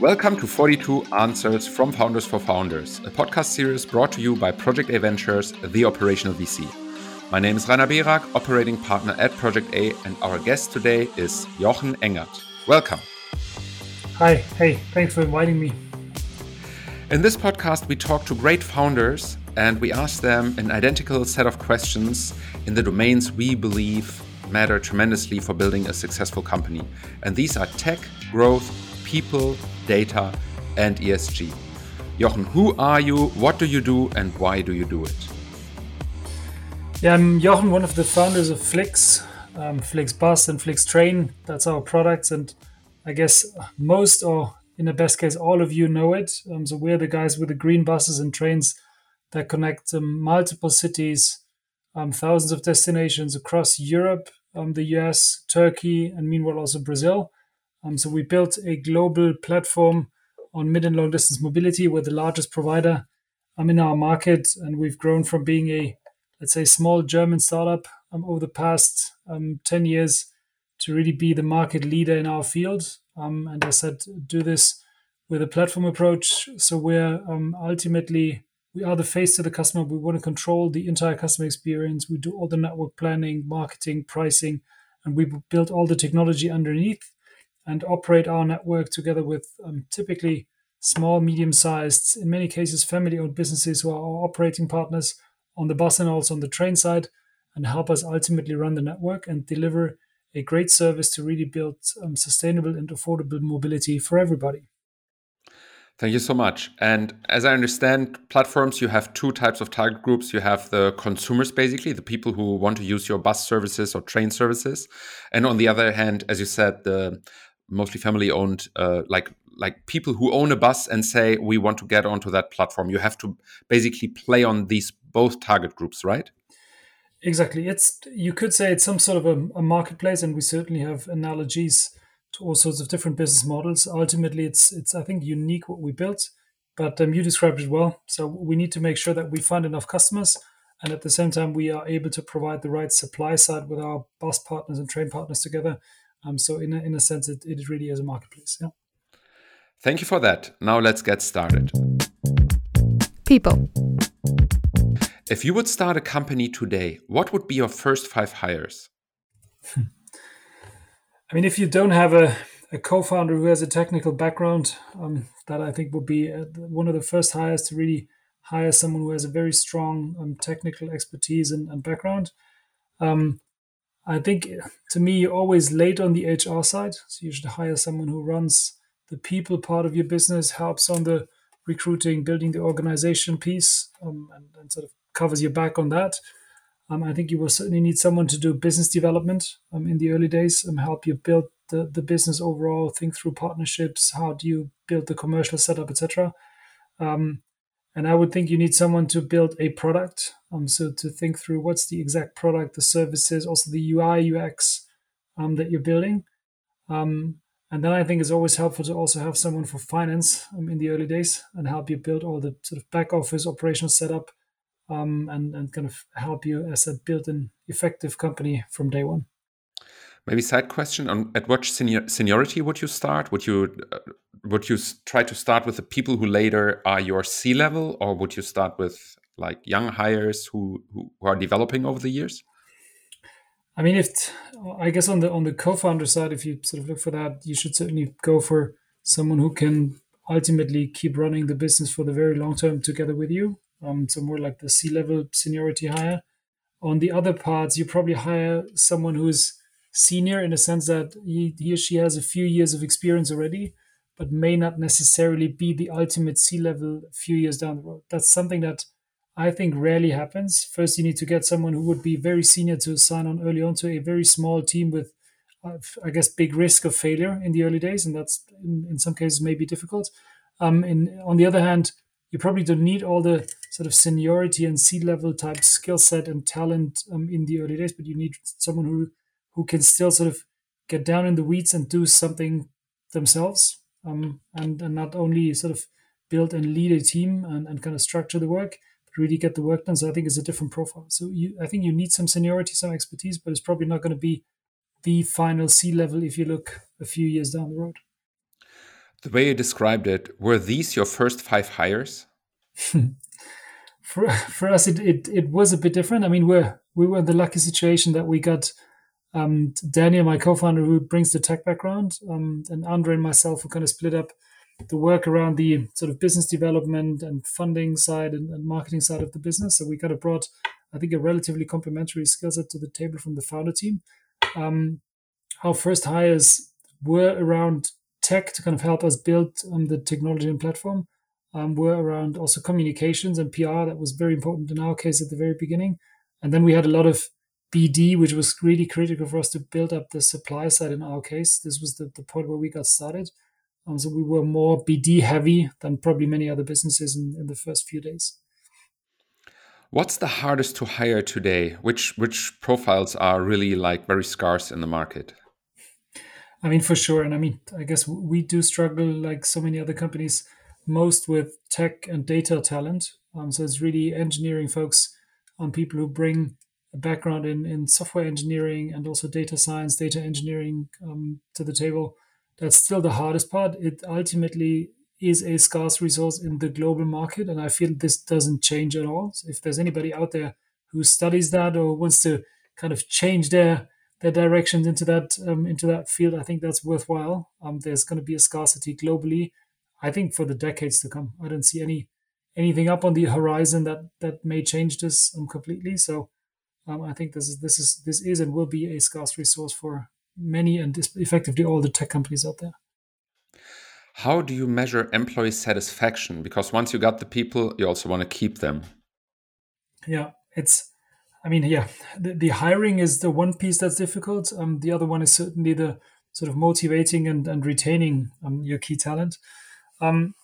Welcome to 42 Answers from Founders for Founders, a podcast series brought to you by Project A Ventures, the operational VC. My name is Rainer Berak, operating partner at Project A, and our guest today is Jochen Engert. Welcome. Hi, hey, thanks for inviting me. In this podcast, we talk to great founders and we ask them an identical set of questions in the domains we believe matter tremendously for building a successful company. And these are tech, growth, people, data, and ESG. Jochen, who are you, what do you do, and why do you do it? Yeah, I'm Jochen, one of the founders of Flix, um, Flix Bus and Flix Train. That's our products. And I guess most, or in the best case, all of you know it. Um, so we're the guys with the green buses and trains that connect um, multiple cities, um, thousands of destinations across Europe, um, the US, Turkey, and meanwhile also Brazil. Um, so we built a global platform on mid and long distance mobility. We're the largest provider um, in our market, and we've grown from being a let's say small German startup um, over the past um, 10 years to really be the market leader in our field. Um, and I said, do this with a platform approach. So we're um, ultimately we are the face to the customer. We want to control the entire customer experience. We do all the network planning, marketing, pricing, and we build all the technology underneath and operate our network together with um, typically small, medium sized, in many cases, family owned businesses who are our operating partners on the bus and also on the train side and help us ultimately run the network and deliver a great service to really build um, sustainable and affordable mobility for everybody. Thank you so much. And as I understand platforms, you have two types of target groups. You have the consumers, basically, the people who want to use your bus services or train services. And on the other hand, as you said, the mostly family owned, uh, like like people who own a bus and say we want to get onto that platform. You have to basically play on these both target groups, right? Exactly. It's you could say it's some sort of a, a marketplace, and we certainly have analogies to all sorts of different business models. Ultimately, it's it's I think unique what we built, but um, you described it well. So we need to make sure that we find enough customers, and at the same time we are able to provide the right supply side with our bus partners and train partners together. Um, so in a, in a sense, it, it really is a marketplace. Yeah. Thank you for that. Now let's get started. People. If you would start a company today, what would be your first five hires? I mean, if you don't have a, a co-founder who has a technical background, um, that I think would be uh, one of the first hires to really hire someone who has a very strong um, technical expertise and, and background. Um, I think to me, you're always late on the HR side. So you should hire someone who runs the people part of your business, helps on the recruiting, building the organization piece, um, and, and, sort of covers your back on that. Um, I think you will certainly need someone to do business development um, in the early days and help you build the, the business overall, think through partnerships, how do you build the commercial setup, etc. Um, and I would think you need someone to build a product. Um, so to think through what's the exact product, the services, also the UI, UX um, that you're building. Um, and then I think it's always helpful to also have someone for finance um, in the early days and help you build all the sort of back office operational setup um, and, and kind of help you as a build an effective company from day one. Maybe side question on at what senior, seniority would you start? Would you uh, would you try to start with the people who later are your C level, or would you start with like young hires who, who, are developing over the years? I mean, if I guess on the on the co-founder side, if you sort of look for that, you should certainly go for someone who can ultimately keep running the business for the very long term together with you um, so more like the C-level seniority hire. On the other parts, you probably hire someone who's senior in the sense that he, he or she has a few years of experience already, but may not necessarily be the ultimate C-level a few years down the road. That's something that I think rarely happens. First, you need to get someone who would be very senior to sign on early on to a very small team with, uh, I guess, big risk of failure in the early days, and that's in, in some cases maybe difficult. Um, and on the other hand, you probably don't need all the sort of seniority and C-level type skill set and talent um, in the early days, but you need someone who who can still sort of get down in the weeds and do something themselves, um, and and not only sort of build and lead a team and, and kind of structure the work, but really get the work done. So I think it's a different profile. So you, I think you need some seniority, some expertise, but it's probably not going to be the final C level if you look a few years down the road. The way you described it, were these your first five hires? for for us, it, it it was a bit different. I mean, we're we were in the lucky situation that we got um, Daniel, my co-founder, who brings the tech background, um, and Andre and myself, who kind of split up the work around the sort of business development and funding side and, and marketing side of the business. So we kind of brought, I think, a relatively complementary skill set to the table from the founder team. Um, our first hires were around tech to kind of help us build um, the technology and platform. Um, were around also communications and PR. That was very important in our case at the very beginning. And then we had a lot of BD, which was really critical for us to build up the supply side in our case. This was the, the point where we got started. Um, so we were more BD heavy than probably many other businesses in, in the first few days. What's the hardest to hire today? Which which profiles are really like very scarce in the market? I mean, for sure. And I mean, I guess we do struggle, like so many other companies, most with tech and data talent. Um, so it's really engineering folks, um, people who bring background in, in software engineering and also data science, data engineering um, to the table. That's still the hardest part. It ultimately is a scarce resource in the global market. And I feel this doesn't change at all. So if there's anybody out there who studies that or wants to kind of change their their directions into that um, into that field, I think that's worthwhile. Um, there's going to be a scarcity globally, I think, for the decades to come. I don't see any anything up on the horizon that that may change this um, completely. So um, I think this is this is this is and will be a scarce resource for many and effectively all the tech companies out there. How do you measure employee satisfaction? Because once you got the people, you also want to keep them. Yeah, it's. I mean, yeah, the, the hiring is the one piece that's difficult. Um, the other one is certainly the sort of motivating and, and retaining um, your key talent. Um,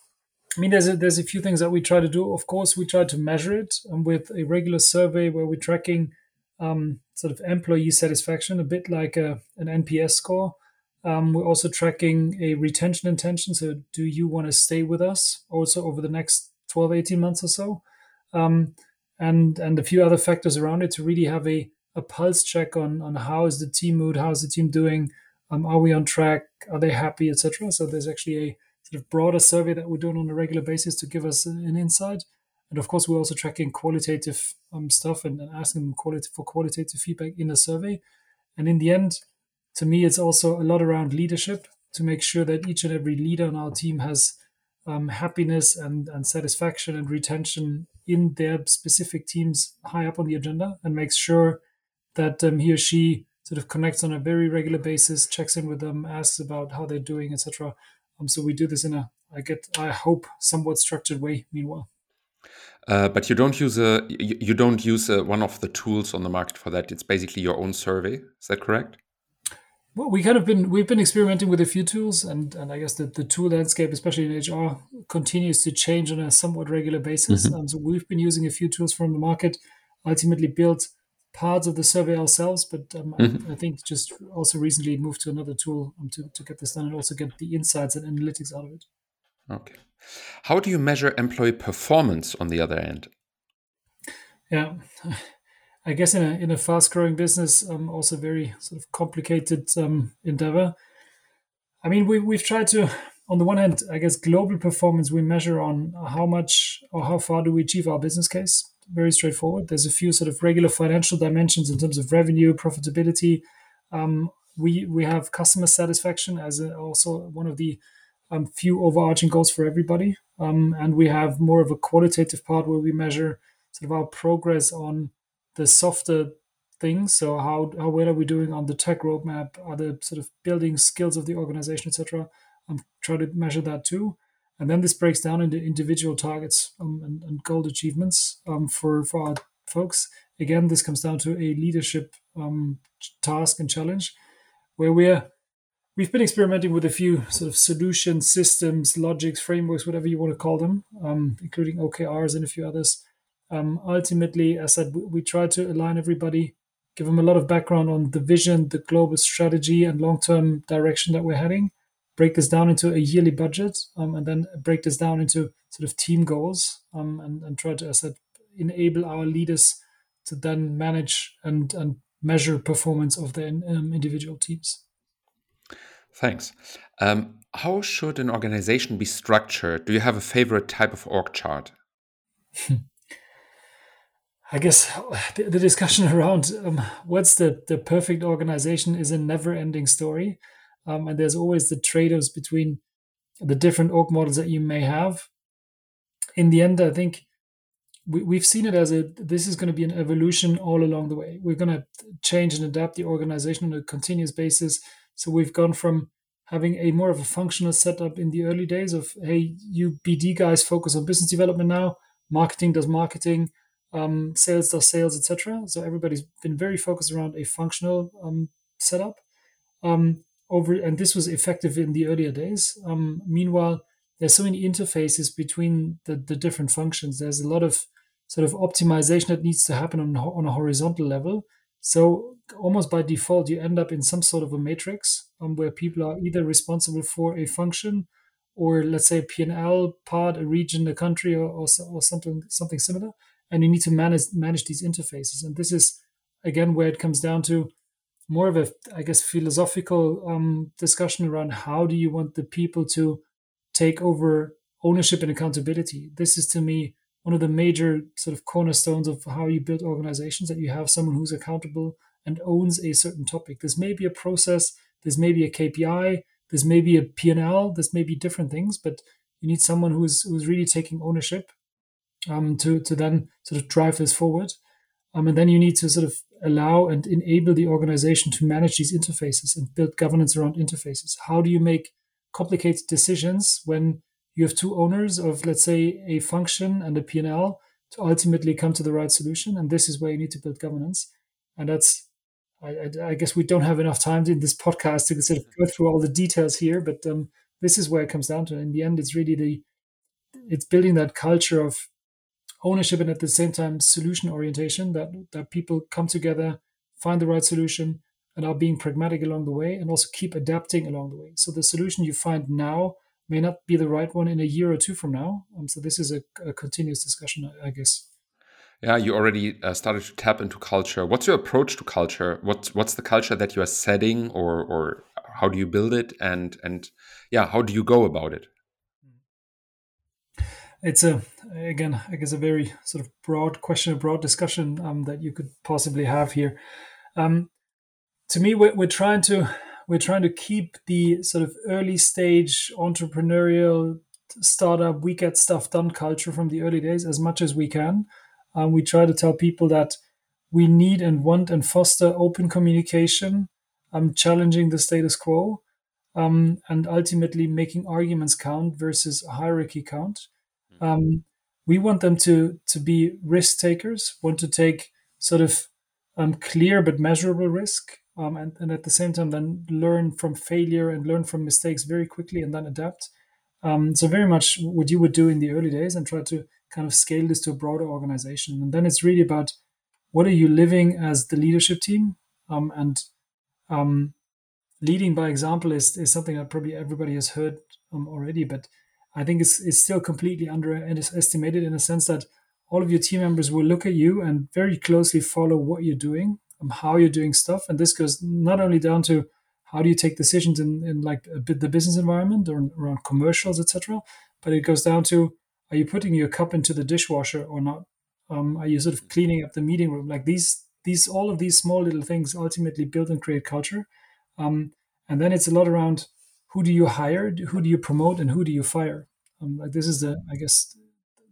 I mean, there's a, there's a few things that we try to do. Of course, we try to measure it um, with a regular survey where we're tracking um, sort of employee satisfaction, a bit like a, an NPS score. Um, we're also tracking a retention intention. So, do you want to stay with us also over the next 12, 18 months or so? Um, and and a few other factors around it to really have a, a pulse check on on how is the team mood, how is the team doing, um, are we on track, are they happy, etc. So there's actually a sort of broader survey that we're doing on a regular basis to give us an insight. And of course, we're also tracking qualitative um, stuff and, and asking them quality, for qualitative feedback in the survey. And in the end, to me, it's also a lot around leadership to make sure that each and every leader on our team has um, happiness and, and satisfaction and retention in their specific teams high up on the agenda and makes sure that um, he or she sort of connects on a very regular basis, checks in with them, asks about how they're doing, etc. Um, so we do this in a, I get, I hope, somewhat structured way. Meanwhile. Uh, but you don't use a you, you don't use a, one of the tools on the market for that. It's basically your own survey. Is that correct? Well, we kind of been we've been experimenting with a few tools, and and I guess the, the tool landscape, especially in HR, continues to change on a somewhat regular basis. Mm-hmm. Um, so we've been using a few tools from the market, ultimately built parts of the survey ourselves, but um, mm-hmm. I, I, think just also recently moved to another tool um, to to get this done and also get the insights and analytics out of it. Okay. How do you measure employee performance on the other end? Yeah, I guess in a in a fast growing business, um, also very sort of complicated um, endeavor. I mean, we we've tried to, on the one hand, I guess global performance we measure on how much or how far do we achieve our business case. Very straightforward. There's a few sort of regular financial dimensions in terms of revenue, profitability. Um, we we have customer satisfaction as a, also one of the um, few overarching goals for everybody. Um, and we have more of a qualitative part where we measure sort of our progress on the softer things. So how, how well are we doing on the tech roadmap? The sort of building skills of the organization, etc. I'm trying to measure that too. And then this breaks down into individual targets um, and, and, goal achievements um, for, for our folks. Again, this comes down to a leadership um, task and challenge where we're we've been experimenting with a few sort of solution systems, logics, frameworks, whatever you want to call them, um, including OKRs and a few others. Um, ultimately, as I said, we, we try to align everybody, give them a lot of background on the vision, the global strategy, and long term direction that we're heading. Break this down into a yearly budget, um, and then break this down into sort of team goals, um, and, and try to, as I said, enable our leaders to then manage and, and measure performance of their um, individual teams. Thanks. Um, how should an organization be structured? Do you have a favorite type of org chart? I guess the, the discussion around um, what's the, the perfect organization is a never ending story. Um, and there's always the trade offs between the different org models that you may have. In the end, I think we, we've seen it as a this is going to be an evolution all along the way. We're going to change and adapt the organization on a continuous basis. So we've gone from having a more of a functional setup in the early days of hey, you BD guys focus on business development now, marketing does marketing, um, sales does sales, etc. So everybody's been very focused around a functional um, setup. Um, over and this was effective in the earlier days. Um, meanwhile, there's so many interfaces between the, the different functions. There's a lot of sort of optimization that needs to happen on, on a horizontal level. So almost by default, you end up in some sort of a matrix um, where people are either responsible for a function or let's say P&L part, a region, a country, or, or, or something something similar and you need to manage manage these interfaces. And this is again where it comes down to more of a, I guess, philosophical um, discussion around how do you want the people to take over ownership and accountability. This is to me one of the major sort of cornerstones of how you build organizations that you have someone who's accountable and owns a certain topic. This may be a process, this may be a KPI, this may be a P&L, this may be different things, but you need someone who's who's really taking ownership um, to to then sort of drive this forward. Um, and then you need to sort of allow and enable the organization to manage these interfaces and build governance around interfaces. How do you make complicated decisions when you have two owners of, let's say, a function and a P&L to ultimately come to the right solution? And this is where you need to build governance. And that's, I, I, I guess we don't have enough time in this podcast to sort of go through all the details here, but um, this is where it comes down to. In the end, it's really the, it's building that culture of ownership and at the same time solution orientation that that people come together find the right solution and are being pragmatic along the way and also keep adapting along the way so the solution you find now may not be the right one in a year or two from now. Um, so this is a, a continuous discussion I, guess. Yeah you already uh, started to tap into culture. What's your approach to culture? What's what's the culture that you are setting or or how do you build it? And and yeah how do you go about it? It's a again i guess a very sort of broad question a broad discussion um, that you could possibly have here. Um, to me we're, we're trying to we're trying to keep the sort of early stage entrepreneurial startup we get stuff done culture from the early days as much as we can. Um, we try to tell people that we need and want and foster open communication um, challenging the status quo um, and ultimately making arguments count versus hierarchy count. Um, we want them to to be risk takers, want to take sort of um, clear but measurable risk, um, and, and at the same time then learn from failure and learn from mistakes very quickly and then adapt. Um, so very much what you would do in the early days and try to kind of scale this to a broader organization. And then it's really about what are you living as the leadership team, um, and um, leading by example is is something that probably everybody has heard um, already, but I think it's, it's still completely underestimated in the sense that all of your team members will look at you and very closely follow what you're doing, how you're doing stuff. And this goes not only down to how do you take decisions in, in like a bit the business environment or around commercials, etc. But it goes down to are you putting your cup into the dishwasher or not? Um, are you sort of cleaning up the meeting room? Like these, these, all of these small little things ultimately build and create culture. Um, and then it's a lot around who do you hire, who do you promote, and who do you fire? Um, like this is the, I guess,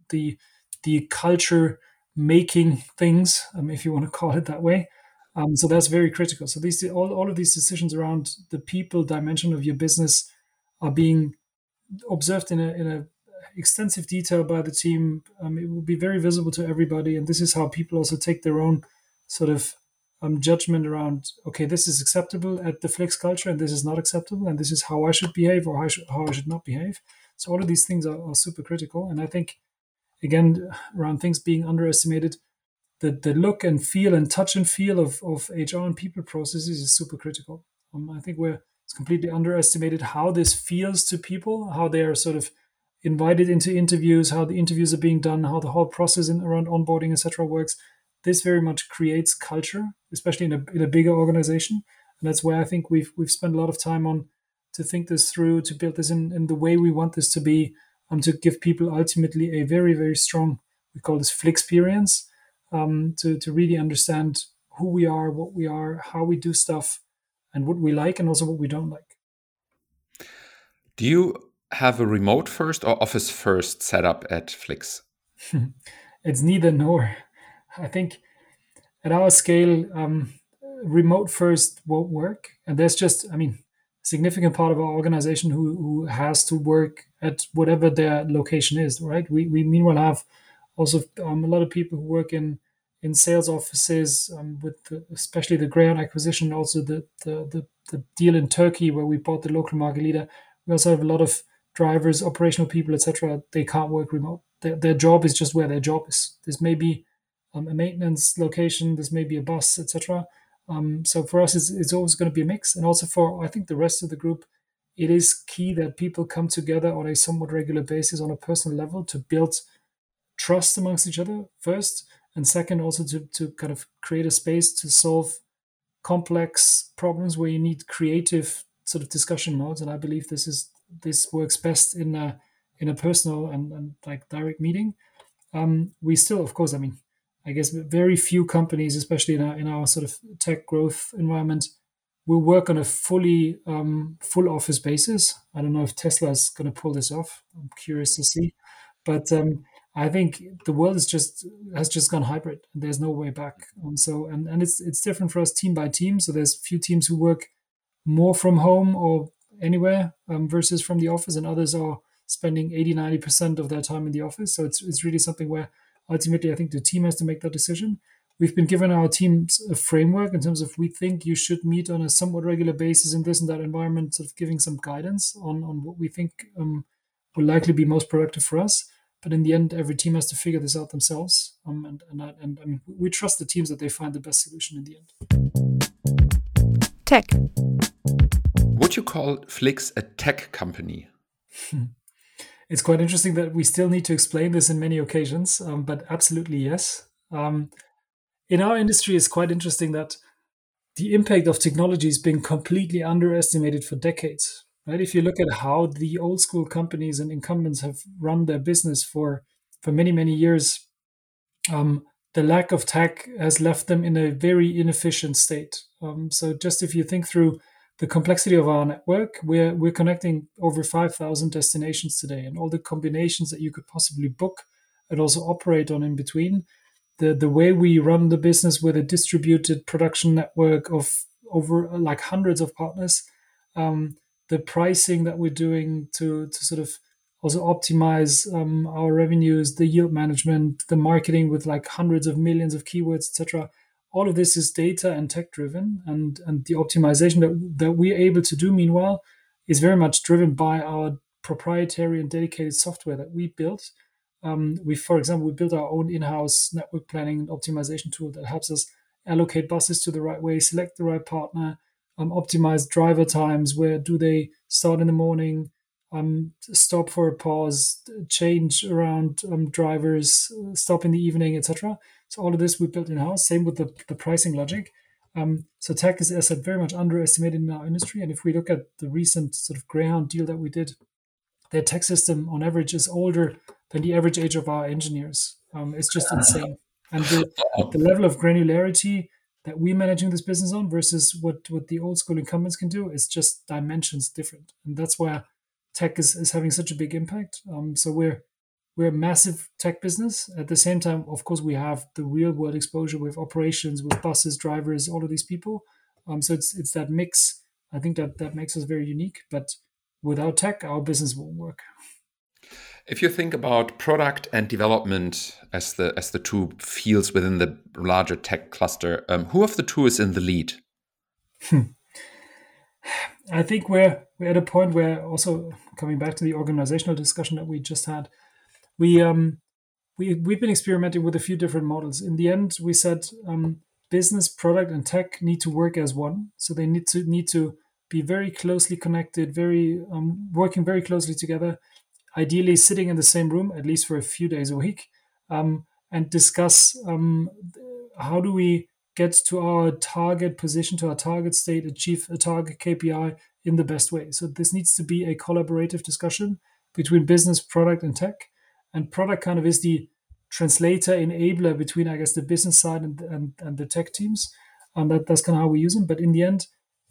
the the culture making things, um, if you want to call it that way. Um, so that's very critical. So these all, all of these decisions around the people dimension of your business are being observed in a in a extensive detail by the team. Um, it will be very visible to everybody, and this is how people also take their own sort of um, judgment around okay this is acceptable at the Flix culture and this is not acceptable and this is how i should behave or how i should, how I should not behave so all of these things are, are super critical and i think again around things being underestimated the, the look and feel and touch and feel of, of hr and people processes is super critical um, i think we're it's completely underestimated how this feels to people how they are sort of invited into interviews how the interviews are being done how the whole process in, around onboarding etc works this very much creates culture, especially in a, in a bigger organization. And that's where I think we've we've spent a lot of time on to think this through, to build this in, in the way we want this to be, um, to give people ultimately a very, very strong, we call this Flix experience, um, to, to really understand who we are, what we are, how we do stuff, and what we like, and also what we don't like. Do you have a remote first or office first setup at Flix? it's neither nor. I think at our scale, um, remote first won't work. And there's just, I mean, a significant part of our organization who, who has to work at whatever their location is, right? We, we meanwhile have also um, a lot of people who work in in sales offices um, with the, especially the Greyhound acquisition, also the, the, the the deal in Turkey where we bought the local market leader. We also have a lot of drivers, operational people, etc. They can't work remote. Their, their job is just where their job is. This may be um, a maintenance location, this may be a bus, etc. Um, so for us, it's, it's always going to be a mix, and also for I think the rest of the group, it is key that people come together on a somewhat regular basis on a personal level to build trust amongst each other first, and second also to to kind of create a space to solve complex problems where you need creative sort of discussion modes. And I believe this is this works best in a in a personal and, and like direct meeting. Um, we still, of course, I mean, I guess very few companies, especially in our, in our sort of tech growth environment, will work on a fully um, full office basis. I don't know if Tesla is going to pull this off. I'm curious to see, but um, I think the world is just has just gone hybrid. There's no way back. Um, so and and it's it's different for us team by team. So there's few teams who work more from home or anywhere um, versus from the office, and others are spending 80 90 percent of their time in the office. So it's it's really something where ultimately I think the team has to make that decision. We've been given our teams a framework in terms of we think you should meet on a somewhat regular basis in this and that environment, sort of giving some guidance on on what we think um, will likely be most productive for us but in the end, every team has to figure this out themselves. Um, and and, I, and I mean, we trust the teams that they find the best solution in the end. Tech. Would you call Flix a tech company? it's quite interesting that we still need to explain this in many occasions, um, but absolutely yes. Um, in our industry, it's quite interesting that the impact of technology is being completely underestimated for decades right? If you look at how the old school companies and incumbents have run their business for for many many years, um, the lack of tech has left them in a very inefficient state. Um, so just if you think through the complexity of our network, we're we're connecting over five thousand destinations today, and all the combinations that you could possibly book and also operate on in between. The the way we run the business with a distributed production network of over like hundreds of partners. Um, the pricing that we're doing to to sort of also optimize um, our revenues, the yield management, the marketing with like hundreds of millions of keywords, etc. All of this is data and tech driven, and and the optimization that that we're able to do meanwhile is very much driven by our proprietary and dedicated software that we built. Um, we, for example, we built our own in-house network planning and optimization tool that helps us allocate buses to the right way, select the right partner, um, optimize driver times. Where do they start in the morning, um, stop for a pause, change around um, drivers, stop in the evening, etc. So all of this we built in house. Same with the, the pricing logic. Um, so tech is, as I said, very much underestimated in our industry. And if we look at the recent sort of Greyhound deal that we did, their tech system on average is older than the average age of our engineers. Um, it's just insane. And the, the level of granularity that we're managing this business on versus what what the old school incumbents can do is just dimensions different. And that's where tech is, is having such a big impact. Um, so we're we're a massive tech business. At the same time of course we have the real world exposure with operations with buses drivers all of these people. Um, so it's it's that mix. I think that that makes us very unique but without tech our business won't work if you think about product and development as the as the two fields within the larger tech cluster, um, who of the two is in the lead? I think we're we're at a point where also coming back to the organizational discussion that we just had, we um we we've been experimenting with a few different models. In the end, we said um, business, product, and tech need to work as one. So they need to need to be very closely connected, very um, working very closely together ideally sitting in the same room at least for a few days a week um, and discuss um, how do we get to our target position, to our target state, achieve a target KPI in the best way. So this needs to be a collaborative discussion between business, product, and tech. And product kind of is the translator, enabler between, I guess, the business side and, and, and the tech teams. And that, that's kind of how we use them. But in the end,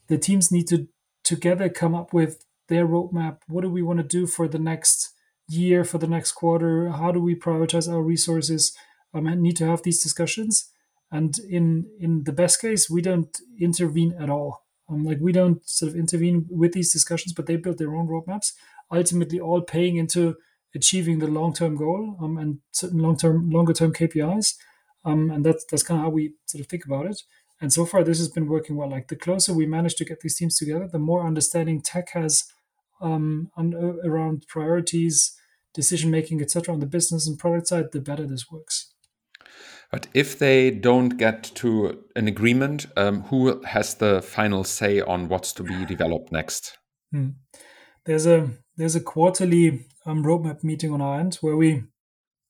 the teams need to together come up with their roadmap. What do we want to do for the next year, for the next quarter? How do we prioritize our resources? Um, and need to have these discussions. And in in the best case, we don't intervene at all. Um, like we don't sort of intervene with these discussions, but they build their own roadmaps. Ultimately, all paying into achieving the long term goal um, and certain long term, longer term KPIs. Um, and that's that's kind of how we sort of think about it. And so far, this has been working well. Like the closer we manage to get these teams together, the more understanding tech has um, on, uh, around priorities, decision making, etc. On the business and product side, the better this works. But if they don't get to an agreement, um, who has the final say on what's to be developed next? Hmm. There's a there's a quarterly um, roadmap meeting on our end where we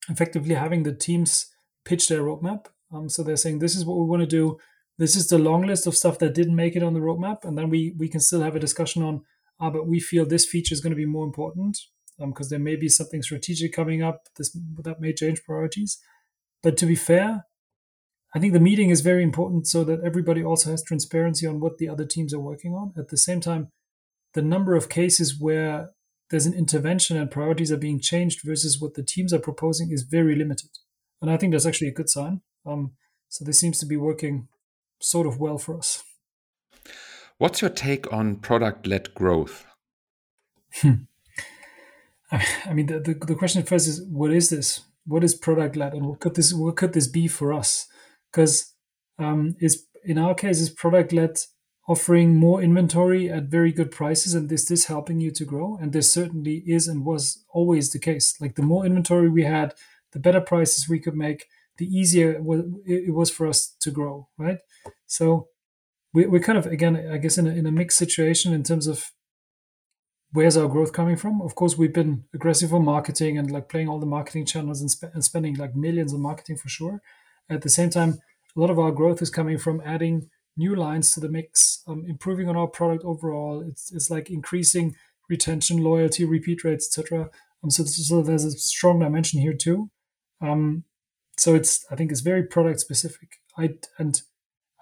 effectively having the teams pitch their roadmap. Um, so they're saying this is what we want to do. This is the long list of stuff that didn't make it on the roadmap, and then we we can still have a discussion on. Ah, but we feel this feature is going to be more important because um, there may be something strategic coming up. This that may change priorities. But to be fair, I think the meeting is very important so that everybody also has transparency on what the other teams are working on. At the same time, the number of cases where there's an intervention and priorities are being changed versus what the teams are proposing is very limited. And I think that's actually a good sign. Um, so this seems to be working sort of well for us. What's your take on product led growth? I mean, the, the, the question first is what is this? what is product led and what could this what could this be for us? Because um, is in our case is product led offering more inventory at very good prices and this is this helping you to grow? And this certainly is and was always the case. Like the more inventory we had the better prices we could make the easier it was for us to grow right? So we, we're kind of again i guess in a, in a mixed situation in terms of where's our growth coming from? Of course, we've been aggressive on marketing and like playing all the marketing channels and, and spending like millions on marketing for sure. At the same time, a lot of our growth is coming from adding new lines to the mix, um, improving on our product overall. It's, it's like increasing retention, loyalty, repeat rates, etc. Um, so, so there's a strong dimension here too. Um, so it's I think it's very product specific. I and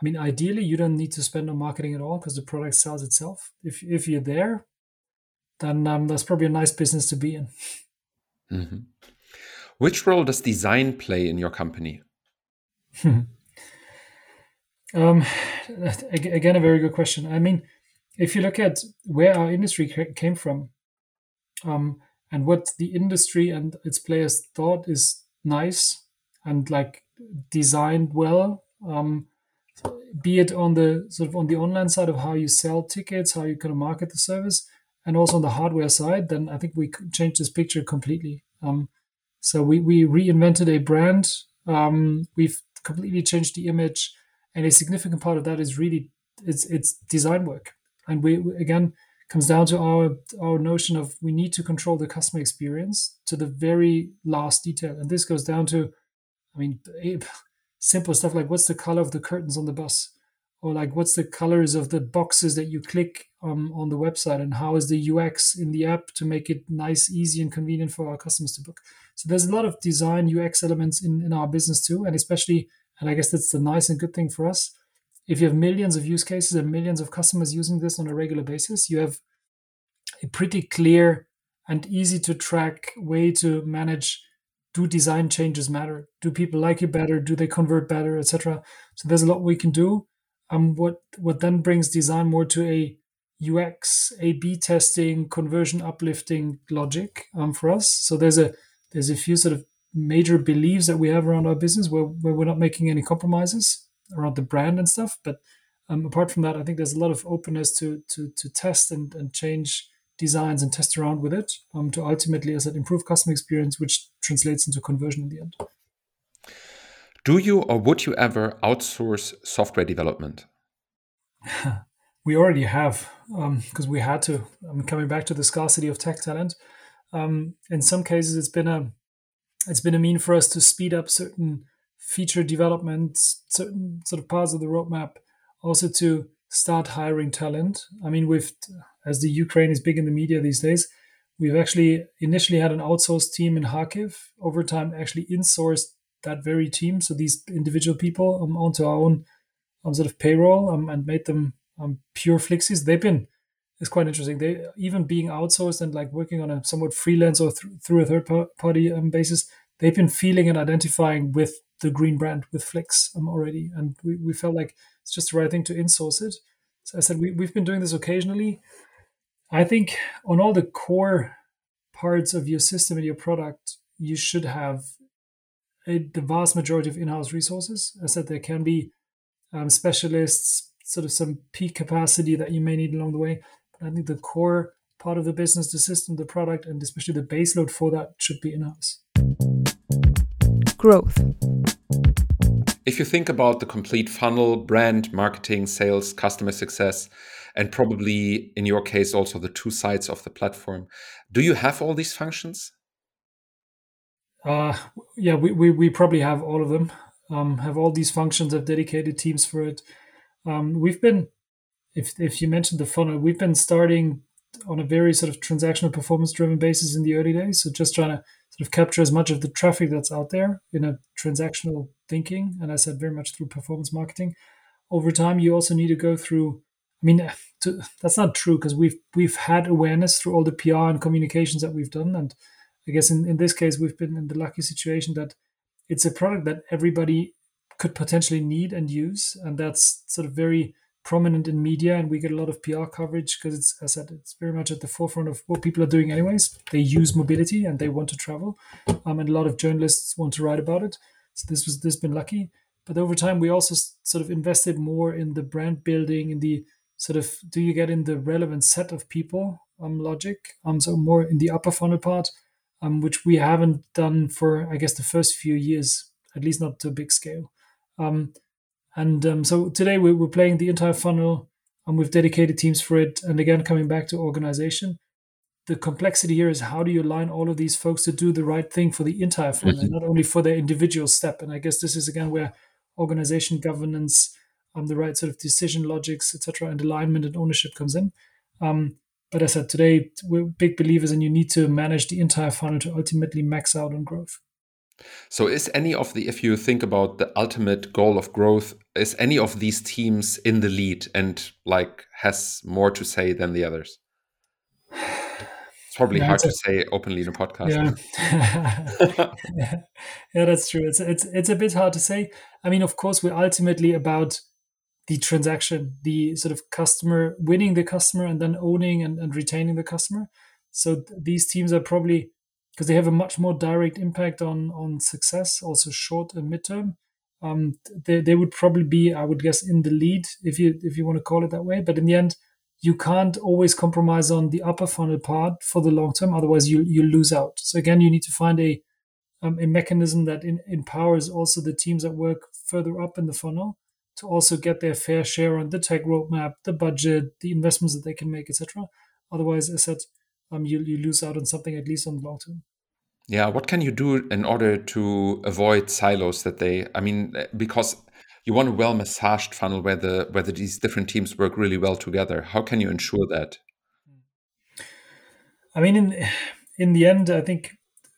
I mean ideally you don't need to spend on marketing at all because the product sells itself. If if you're there, then um, that's probably a nice business to be in. Mm-hmm. Which role does design play in your company? um, again, a very good question. I mean, if you look at where our industry came from um, and what the industry and its players thought is nice and like designed well, um, be it on the sort of on the online side of how you sell tickets, how you kind of market the service, and also on the hardware side, then I think we changed this picture completely. Um, so we, we reinvented a brand. Um, we've completely changed the image, and a significant part of that is really it's it's design work. And we again comes down to our our notion of we need to control the customer experience to the very last detail, and this goes down to, I mean, simple stuff like what's the color of the curtains on the bus? Or like what's the colors of the boxes that you click um, on the website? And how is the ux in the app to make it nice easy and convenient for our customers to book? So there's a lot of design ux elements in, in our business too. And especially and i guess that's the nice and good thing for us if you have millions of use cases and millions of customers using this on a regular basis you have a pretty clear and easy to track way to manage do design changes matter do people like it better do they convert better etc so there's a lot we can do um, what what then brings design more to a UX, A/B testing, conversion uplifting logic um, for us. So there's a there's a few sort of major beliefs that we have around our business where, where we're not making any compromises around the brand and stuff. But um, apart from that, I think there's a lot of openness to to to test and, and change designs and test around with it um, to ultimately, as I said, improve customer experience, which translates into conversion in the end. Do you or would you ever outsource software development? we already have, because um, we had to. I'm coming back to the scarcity of tech talent. Um, in some cases, it's been a it's been a mean for us to speed up certain feature development, certain sort of parts of the roadmap, also to start hiring talent. I mean, with as the Ukraine is big in the media these days, we've actually initially had an outsourced team in Kharkiv. Over time, actually insourced that very team, so these individual people um, onto our own um, sort of payroll um, and made them um, pure Flixies. They've been it's quite interesting. They even being outsourced and like working on a somewhat freelance or th- through a third party um, basis, they've been feeling and identifying with the green brand with Flix um, already, and we, we felt like it's just the right thing to insource it. So I said we, we've been doing this occasionally. I think on all the core parts of your system and your product, you should have a, the vast majority of in-house resources. I said there can be um, specialists, sort of some peak capacity that you may need along the way. But I think the core part of the business, the system, the product, and especially the base load for that should be in-house. Growth. If you think about the complete funnel, brand, marketing, sales, customer success, and probably in your case also the two sides of the platform, do you have all these functions? Uh, yeah, we, we, we probably have all of them. Um, have all these functions, have dedicated teams for it. Um, we've been, if if you mentioned the funnel, we've been starting on a very sort of transactional performance driven basis in the early days. So just trying to sort of capture as much of the traffic that's out there in a transactional thinking. And I said very much through performance marketing. Over time, you also need to go through. I mean, to, that's not true because we've we've had awareness through all the PR and communications that we've done. And I guess in, in this case, we've been in the lucky situation that it's a product that everybody could potentially need and use. And that's sort of very prominent in media and we get a lot of PR coverage because it's as I said it's very much at the forefront of what people are doing anyways. They use mobility and they want to travel, um, and a lot of journalists want to write about it. So this was this been lucky, but over time we also sort of invested more in the brand building, in the sort of do you get in the relevant set of people um, logic, um, so more in the upper funnel part, um, which we haven't done for I guess the first few years, at least not to a big scale. Um, and um, so today we're, we're playing the entire funnel and we've dedicated teams for it. And again, coming back to organization, the complexity here is how do you align all of these folks to do the right thing for the entire funnel, mm-hmm. not only for their individual step. And I guess this is again where organization governance, um, the right sort of decision logics, etc., and alignment and ownership comes in. Um, but as I said today, we're big believers, and you need to manage the entire funnel to ultimately max out on growth. So, is any of the, if you think about the ultimate goal of growth, is any of these teams in the lead and like has more to say than the others? It's probably yeah, hard to a, say openly in a podcast. Yeah. yeah, that's true. It's it's it's a bit hard to say. I mean, of course, we're ultimately about the transaction, the sort of customer winning the customer and then owning and, and retaining the customer. So th- these teams are probably because they have a much more direct impact on on success, also short and midterm. Um, they, they would probably be, I would guess, in the lead if you if you want to call it that way. But in the end, you can't always compromise on the upper funnel part for the long term. Otherwise, you you lose out. So again, you need to find a um, a mechanism that in, empowers also the teams that work further up in the funnel to also get their fair share on the tech roadmap, the budget, the investments that they can make, etc. Otherwise, as I said, um, you, you lose out on something at least on the long term. Yeah, what can you do in order to avoid silos that they? I mean, because you want a well massaged funnel where the where these different teams work really well together. How can you ensure that? I mean, in in the end, I think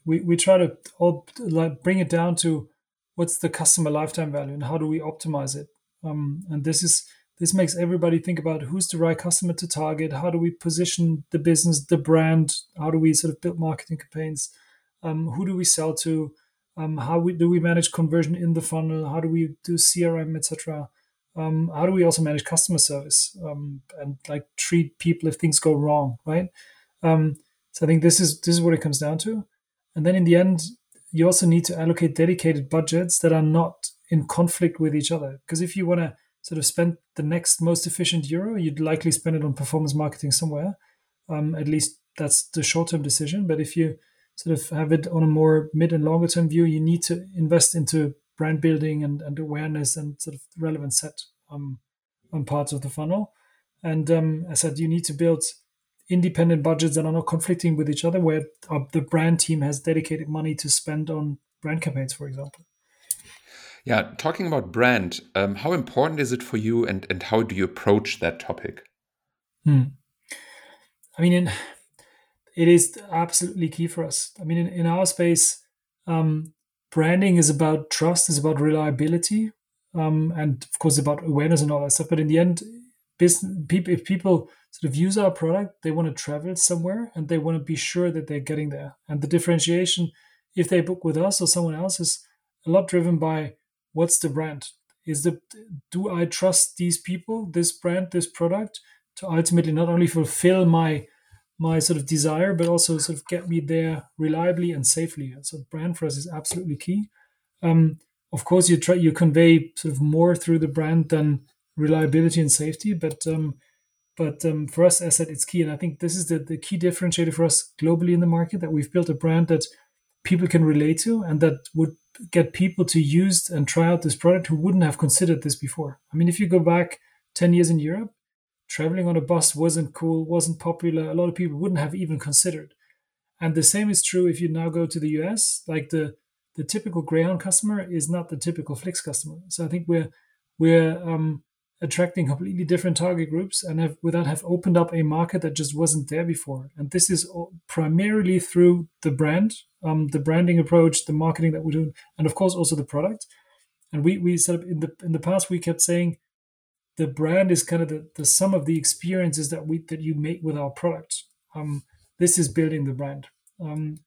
we, we try to all, like, bring it down to what's the customer lifetime value and how do we optimize it. Um, and this is this makes everybody think about who's the right customer to target. How do we position the business the brand? How do we sort of build marketing campaigns? Um, who do we sell to? Um, how we, do we manage conversion in the funnel? How do we do crm etc um, how do we also manage customer service um, and like treat people if things go wrong right? Um, so i think this is this is what it comes down to. And then in the end you also need to allocate dedicated budgets that are not in conflict with each other because if you want to sort of spend the next most efficient euro, you'd likely spend it on performance marketing somewhere. Um, at least that's the short term decision. But if you sort of have it on a more mid and longer term view, you need to invest into brand building and, and awareness and sort of relevant set um, on parts of the funnel. And um, I said, you need to build independent budgets that are not conflicting with each other, where uh, the brand team has dedicated money to spend on brand campaigns, for example. Yeah, talking about brand, um, how important is it for you, and and how do you approach that topic? Hmm. I mean, it is absolutely key for us. I mean, in, in our space, um, branding is about trust, is about reliability, um, and of course about awareness and all that stuff. But in the end, business people, if people sort of use our product, they want to travel somewhere and they want to be sure that they're getting there. And the differentiation, if they book with us or someone else, is a lot driven by what's the brand. Is the do I trust these people, this brand, this product, to ultimately not only fulfill my my sort of desire, but also sort of get me there reliably and safely. So brand for us is absolutely key. Um, of course, you try you convey sort of more through the brand than reliability and safety, but um, but um, for us, as I said, it's key. And I think this is the, the key differentiator for us globally in the market that we've built a brand that people can relate to and that would get people to use and try out this product who wouldn't have considered this before. I mean, if you go back 10 years in Europe, traveling on a bus wasn't cool, wasn't popular. A lot of people wouldn't have even considered. And the same is true if you now go to the US. Like the the typical Greyhound customer is not the typical Flix customer. So I think we're we're um, attracting completely different target groups and have with that have opened up a market that just wasn't there before. And this is primarily through the brand, um, the branding approach, the marketing that we're doing, and of course also the product. And we we sort of in the in the past we kept saying the brand is kind of the, the sum of the experiences that we that you make with our product. Um, this is building the brand, um,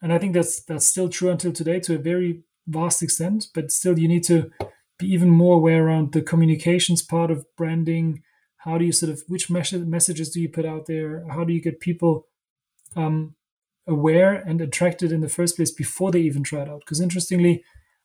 and I think that's that's still true until today to a very vast extent. But still, you need to be even more aware around the communications part of branding. How do you sort of which messages do you put out there? How do you get people um, aware and attracted in the first place before they even try it out? Because interestingly,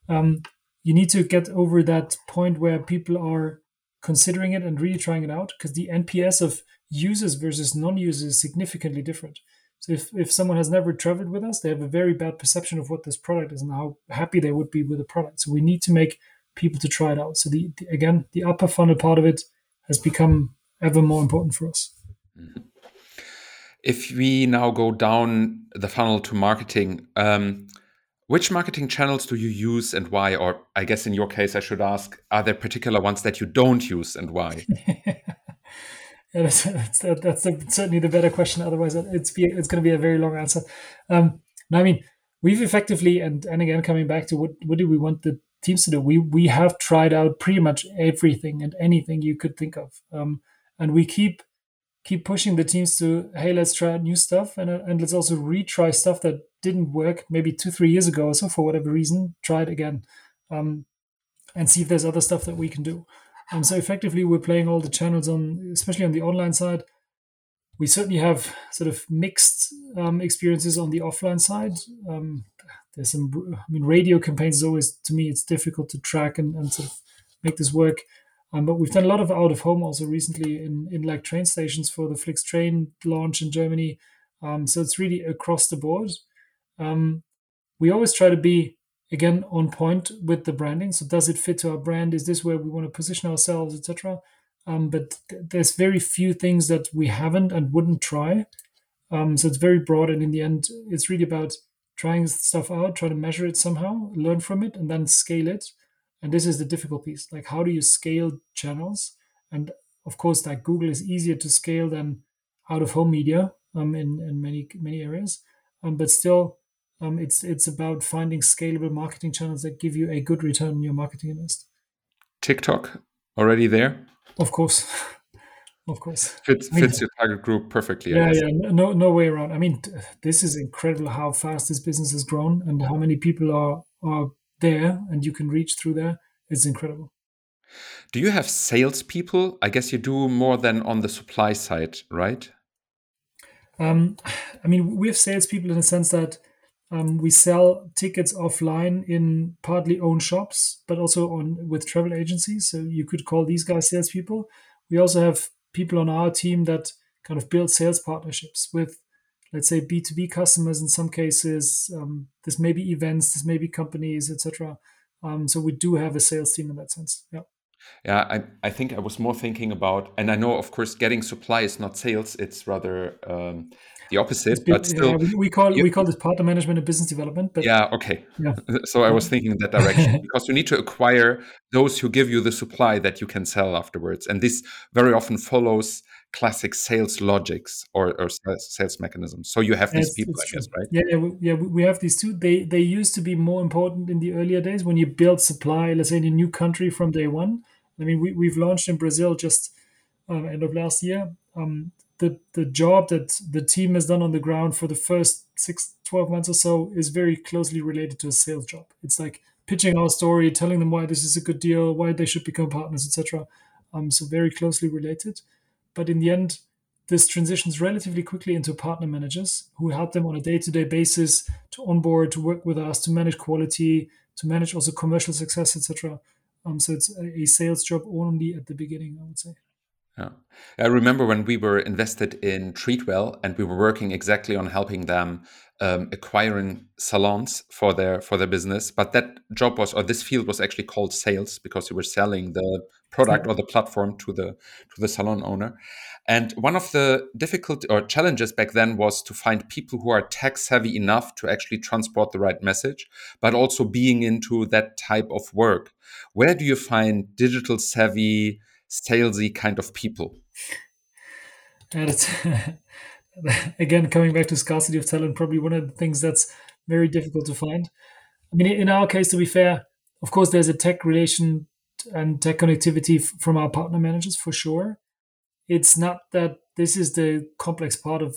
um, you need to get over that point where people are considering it and really trying it out because the NPS of users versus non-users is significantly different. So if, if someone has never traveled with us, they have a very bad perception of what this product is and how happy they would be with the product. So we need to make people to try it out. So the, the again, the upper funnel part of it has become ever more important for us. If we now go down the funnel to marketing, um, which marketing channels do you use and why? Or I guess in your case, I should ask: Are there particular ones that you don't use and why? yeah, that's, that's, that's certainly the better question. Otherwise, it's be, it's going to be a very long answer. Um, I mean, we've effectively and and again coming back to what what do we want the teams to do? We we have tried out pretty much everything and anything you could think of, um, and we keep keep pushing the teams to hey let's try new stuff and and let's also retry stuff that didn't work maybe two three years ago or so for whatever reason try it again um, and see if there's other stuff that we can do. And so effectively we're playing all the channels on especially on the online side. We certainly have sort of mixed um, experiences on the offline side. Um, there's some i mean radio campaigns is always to me it's difficult to track and, and sort of make this work um, but we've done a lot of out of home also recently in, in like train stations for the Flix train launch in Germany. Um, so it's really across the board. Um, we always try to be again on point with the branding. So does it fit to our brand? Is this where we want to position ourselves, etc. Um, but th- there's very few things that we haven't and wouldn't try. Um, so it's very broad, and in the end, it's really about trying stuff out, trying to measure it somehow, learn from it, and then scale it. And this is the difficult piece. Like, how do you scale channels? And of course, like Google is easier to scale than out of home media um, in, in many many areas. Um, but still, um, it's it's about finding scalable marketing channels that give you a good return on your marketing invest. TikTok already there? Of course, of course. Fits fits I mean, your target group perfectly. Yeah, yeah, no no way around. I mean, this is incredible how fast this business has grown and how many people are are there and you can reach through there. It's incredible. Do you have salespeople? I guess you do more than on the supply side, right? Um, I mean, we have salespeople in the sense that um, we sell tickets offline in partly owned shops, but also on with travel agencies. So you could call these guys salespeople. We also have people on our team that kind of build sales partnerships with, let's say, B two B customers. In some cases, um, this may be events, this may be companies, etc. Um, so we do have a sales team in that sense. Yeah. Yeah, I, I think I was more thinking about, and I know, of course, getting supply is not sales; it's rather um, the opposite. Been, but still, yeah, we, call you, we call this partner management and business development. But yeah, okay. Yeah. So I was thinking in that direction because you need to acquire those who give you the supply that you can sell afterwards, and this very often follows classic sales logics or, or sales mechanisms. So you have these people, I guess, right? Yeah, yeah, yeah, we have these two. They they used to be more important in the earlier days when you build supply, let's say in a new country from day one. I mean, we, we've launched in Brazil just uh, end of last year. Um, the, the job that the team has done on the ground for the first six, 12 months or so is very closely related to a sales job. It's like pitching our story, telling them why this is a good deal, why they should become partners, etc. Um, so very closely related. But in the end, this transitions relatively quickly into partner managers who help them on a day-to-day basis to onboard, to work with us, to manage quality, to manage also commercial success, etc. Um, so it's a, a sales job only at the beginning, I would say. Yeah. I remember when we were invested in Treatwell and we were working exactly on helping them um, acquiring salons for their for their business. But that job was or this field was actually called sales because you were selling the product or the platform to the to the salon owner. And one of the difficult or challenges back then was to find people who are tech savvy enough to actually transport the right message, but also being into that type of work. Where do you find digital savvy, salesy kind of people? And again coming back to scarcity of talent, probably one of the things that's very difficult to find. I mean, in our case, to be fair, of course, there's a tech relation and tech connectivity from our partner managers for sure. It's not that this is the complex part of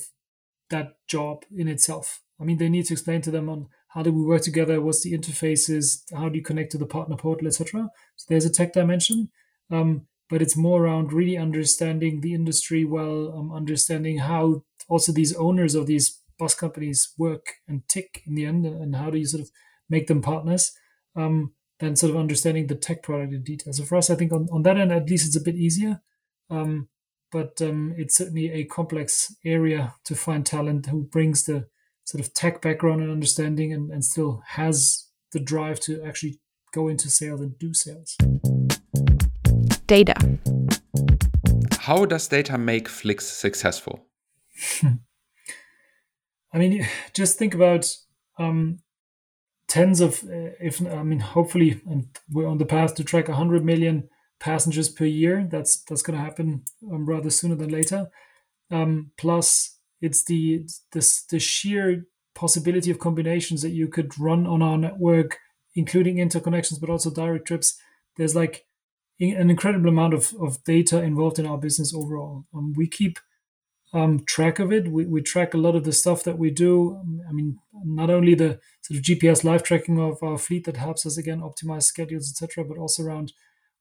that job in itself. I mean, they need to explain to them on how do we work together, what's the interfaces, how do you connect to the partner portal, etc. So there's a tech dimension, um, but it's more around really understanding the industry well, um, understanding how also these owners of these bus companies work and tick in the end, and how do you sort of make them partners. Um, than sort of understanding the tech product in detail. So for us, I think on, on that end, at least it's a bit easier. Um, but um, it's certainly a complex area to find talent who brings the sort of tech background and understanding and, and still has the drive to actually go into sales and do sales. Data. How does data make Flix successful? I mean, just think about um, tens of, uh, if I mean, hopefully, and we're on the path to track 100 million passengers per year. That's that's going to happen um, rather sooner than later. Um, plus, it's the this the sheer possibility of combinations that you could run on our network, including interconnections, but also direct trips. There's like an incredible amount of, of data involved in our business overall. Um, we keep um, track of it. We, we track a lot of the stuff that we do. I mean, not only the sort of GPS live tracking of our fleet that helps us again optimize schedules, etc., but also around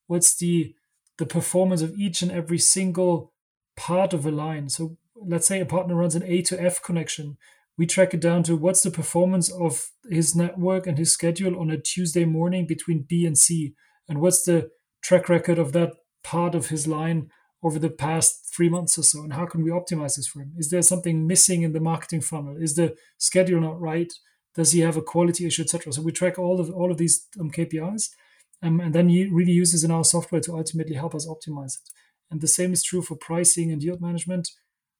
what's the the performance of each and every single part of a line. So let's say a partner runs an A to F connection. We track it down to what's the performance of his network and his schedule on a Tuesday morning between B and C, and what's the track record of that part of his line over the past three months or so and how can we optimize this for him? Is there something missing in the marketing funnel? Is the schedule not right? Does he have a quality issue etc so we track all of all of these um, kpis um, and then he really uses in our software to ultimately help us optimize it. And the same is true for pricing and yield management.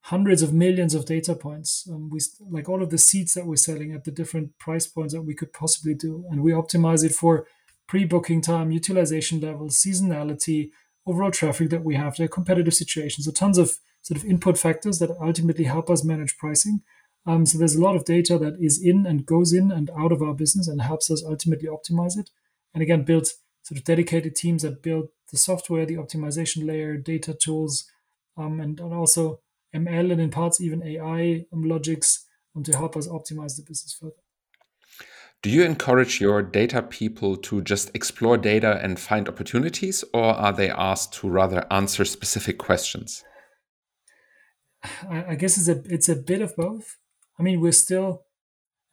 Hundreds of millions of data points um, we like all of the seats that we're selling at the different price points that we could possibly do and we optimize it for pre-booking time utilization levels seasonality overall traffic that we have, their competitive situations, so tons of sort of input factors that ultimately help us manage pricing. Um, so there's a lot of data that is in and goes in and out of our business and helps us ultimately optimize it. And again, build sort of dedicated teams that build the software, the optimization layer, data tools, um, and, and also ML and in parts even AI um, logics um, to help us optimize the business further. Do you encourage your data people to just explore data and find opportunities, or are they asked to rather answer specific questions? I guess it's a it's a bit of both. I mean, we're still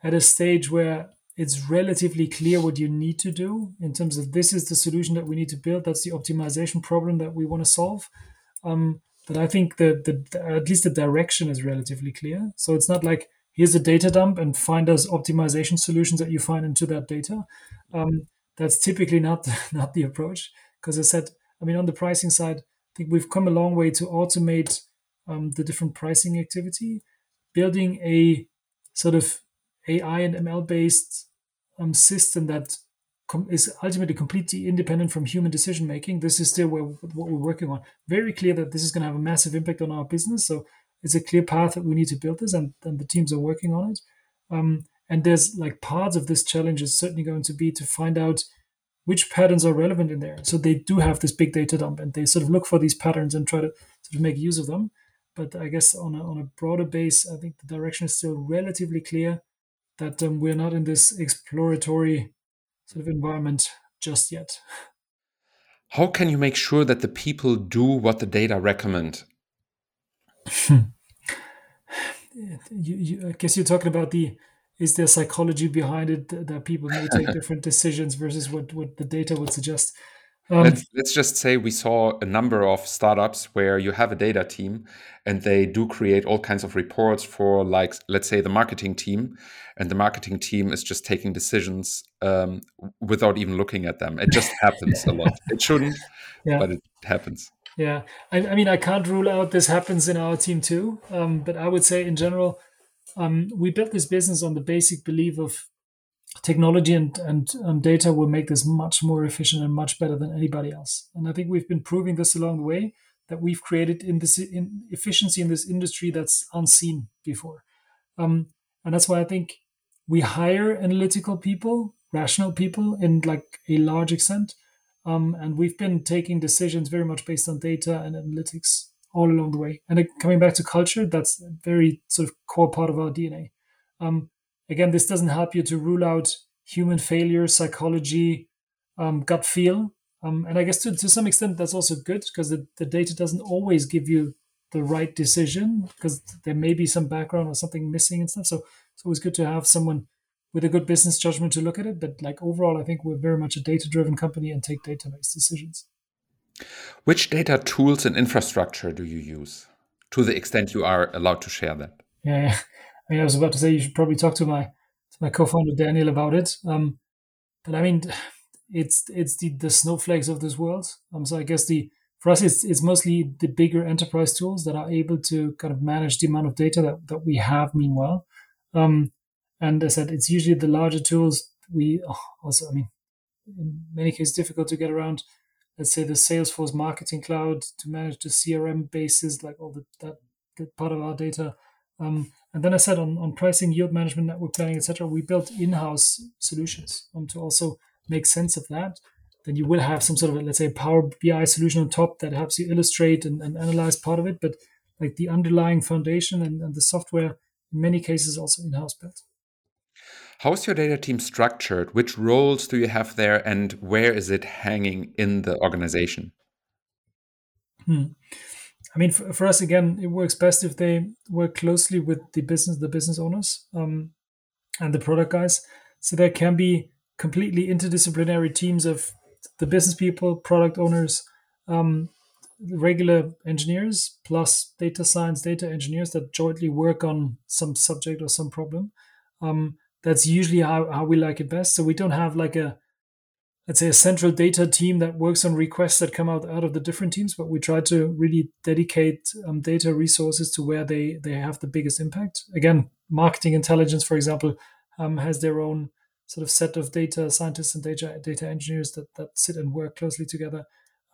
at a stage where it's relatively clear what you need to do in terms of this is the solution that we need to build. That's the optimization problem that we want to solve. Um, but I think the, the at least the direction is relatively clear. So it's not like here's a data dump and find us optimization solutions that you find into that data. Um, that's typically not not the approach because I said I mean, on the pricing side, I think we've come a long way to automate um, the different pricing activity, building a sort of AI and ML based um, system that com- is ultimately completely independent from human decision making. This is still where, what we're working on. Very clear that this is going to have a massive impact on our business. So it's a clear path that we need to build this, and, and the teams are working on it. Um, and there's like parts of this challenge is certainly going to be to find out which patterns are relevant in there. So they do have this big data dump, and they sort of look for these patterns and try to sort of make use of them. But I guess on a, on a broader base, I think the direction is still relatively clear that um, we're not in this exploratory sort of environment just yet. How can you make sure that the people do what the data recommend? you, you, I guess you're talking about the is there psychology behind it that people may take different decisions versus what, what the data would suggest? Um, let's, let's just say we saw a number of startups where you have a data team and they do create all kinds of reports for, like, let's say, the marketing team, and the marketing team is just taking decisions um, without even looking at them. It just happens a lot. It shouldn't, yeah. but it happens. Yeah, I, I, mean, I can't rule out this happens in our team too, um, but I would say in general, um, we built this business on the basic belief of technology and, and um, data will make this much more efficient and much better than anybody else. And I think we've been proving this along the way that we've created in this in efficiency in this industry that's unseen before. Um, and that's why I think we hire analytical people, rational people in like a large extent. Um, and we've been taking decisions very much based on data and analytics all along the way. And coming back to culture, that's a very sort of core part of our DNA. Um, again, this doesn't help you to rule out human failure, psychology, um, gut feel. Um, and I guess to, to some extent, that's also good because the, the data doesn't always give you the right decision because there may be some background or something missing and stuff. So it's always good to have someone with a good business judgment to look at it. But like overall, I think we're very much a data driven company and take data based decisions. Which data tools and infrastructure do you use to the extent you are allowed to share that? Yeah, I mean, I was about to say you should probably talk to my to my co-founder Daniel about it. Um, but I mean, it's it's the the snowflakes of this world. Um, so I guess the for us it's it's mostly the bigger enterprise tools that are able to kind of manage the amount of data that, that we have. Meanwhile, um, and I said, it's usually the larger tools. We oh, also, I mean, in many cases, difficult to get around. Let's say the Salesforce Marketing Cloud to manage the CRM bases, like all the, that, that part of our data. Um, and then I said on, on pricing, yield management, network planning, etc., we built in-house solutions um, to also make sense of that. Then you will have some sort of, let's say, Power BI solution on top that helps you illustrate and, and analyze part of it. But like the underlying foundation and, and the software, in many cases, also in-house built. How is your data team structured? Which roles do you have there, and where is it hanging in the organization? Hmm. I mean, for, for, us again, it works best if they work closely with the business, the business owners, um, and the product guys. So there can be completely interdisciplinary teams of the business people, product owners, um, regular engineers, plus data science, data engineers that jointly work on some subject or some problem. Um, that's usually how, how we like it best. So we don't have like a let's say a central data team that works on requests that come out out of the different teams but we try to really dedicate um, data resources to where they they have the biggest impact again marketing intelligence for example um, has their own sort of set of data scientists and data data engineers that that sit and work closely together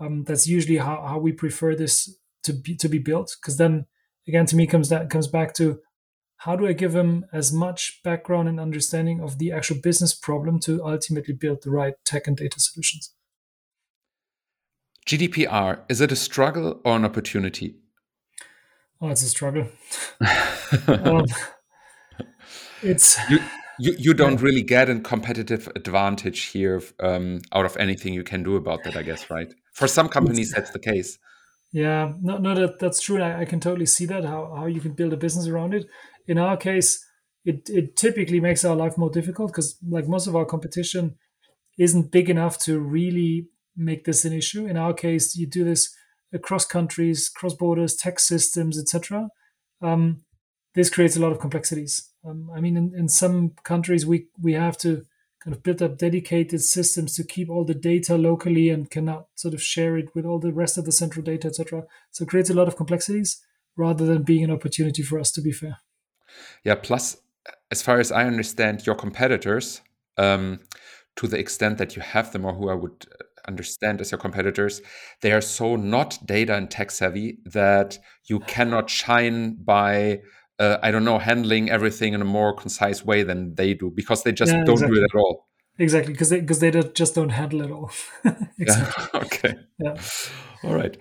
um, that's usually how, how we prefer this to be to be built because then again to me comes that comes back to how do I give them as much background and understanding of the actual business problem to ultimately build the right tech and data solutions? GDPR, is it a struggle or an opportunity? Oh, it's a struggle. um, it's you, you, you don't really get a competitive advantage here um, out of anything you can do about that, I guess, right? For some companies, that's the case. Yeah, no, no, that that's true. I, I can totally see that how how you can build a business around it in our case, it, it typically makes our life more difficult because like most of our competition isn't big enough to really make this an issue. In our case, you do this across countries, cross borders, tax systems, etc. Um, this creates a lot of complexities. Um, I mean, in, in some countries, we we have to kind of build up dedicated systems to keep all the data locally and cannot sort of share it with all the rest of the central data, etc. So it creates a lot of complexities rather than being an opportunity for us to be fair. Yeah. Plus, as far as I understand, your competitors, um, to the extent that you have them, or who I would uh, understand as your competitors, they are so not data and tech savvy that you cannot shine by uh, I don't know, handling everything in a more concise way than they do because they just yeah, don't exactly. do it at all. Exactly, because they because they just don't handle it all. exactly. Yeah. okay. Yeah. All right.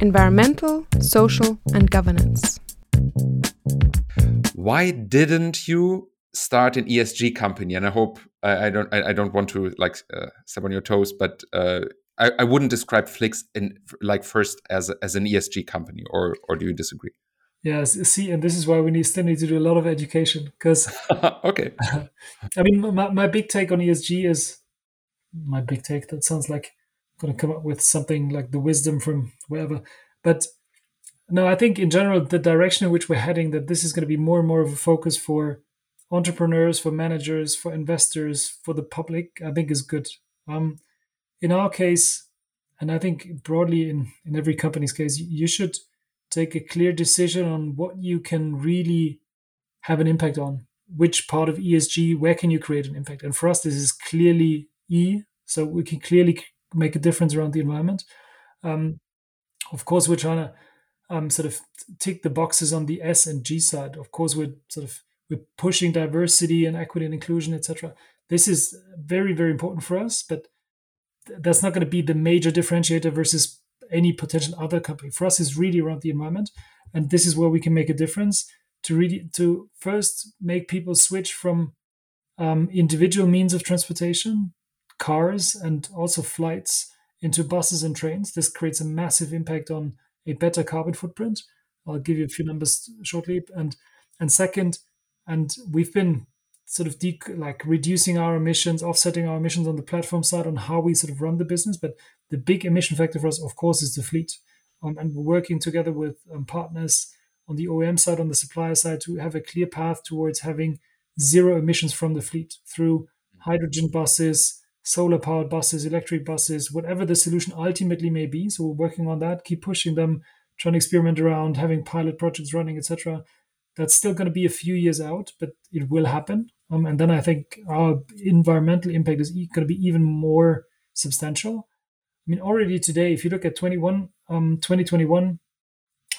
Environmental, social, and governance. Why didn't you start an ESG company? And I hope I, I don't I, I, don't want to like uh, step on your toes, but uh, I, I wouldn't describe Flix in like first as as an ESG company, or or do you disagree? Yeah, see, and this is why we need still need to do a lot of education because. okay. I mean, my, my big take on ESG is my big take. That sounds like I'm going to come up with something like the wisdom from wherever, but no, I think in general the direction in which we're heading that this is going to be more and more of a focus for entrepreneurs, for managers, for investors, for the public. I think is good. Um, in our case, and I think broadly in in every company's case, you should take a clear decision on what you can really have an impact on which part of esg where can you create an impact and for us this is clearly e so we can clearly make a difference around the environment um, of course we're trying to um, sort of tick the boxes on the s and g side of course we're sort of we're pushing diversity and equity and inclusion etc this is very very important for us but that's not going to be the major differentiator versus any potential other company. For us, is really around the environment, and this is where we can make a difference to really to first make people switch from um, individual means of transportation, cars, and also flights into buses and trains. This creates a massive impact on a better carbon footprint. I'll give you a few numbers shortly. And and second, and we've been sort of de- like reducing our emissions, offsetting our emissions on the platform side on how we sort of run the business. But the big emission factor for us, of course, is the fleet. Um, and we're working together with um, partners on the OEM side, on the supplier side, to have a clear path towards having zero emissions from the fleet through hydrogen buses, solar powered buses, electric buses, whatever the solution ultimately may be. So we're working on that, keep pushing them, trying to experiment around, having pilot projects running, etc. That's still going to be a few years out, but it will happen. Um, and then I think our environmental impact is e- going to be even more substantial. I mean, already today, if you look at 21, um, 2021,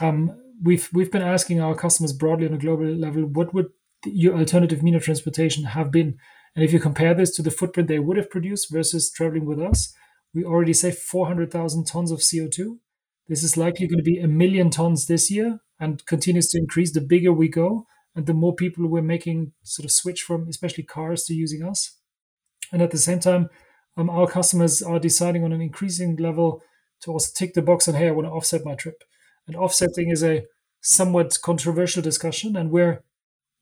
um, we've we've been asking our customers broadly on a global level, what would your alternative mean of transportation have been? And if you compare this to the footprint they would have produced versus traveling with us, we already saved 400,000 tons of CO2. This is likely going to be a million tons this year and continues to increase the bigger we go and the more people we're making sort of switch from especially cars to using us. And at the same time, um, our customers are deciding on an increasing level to also tick the box on, hey, I want to offset my trip. And offsetting is a somewhat controversial discussion, and we're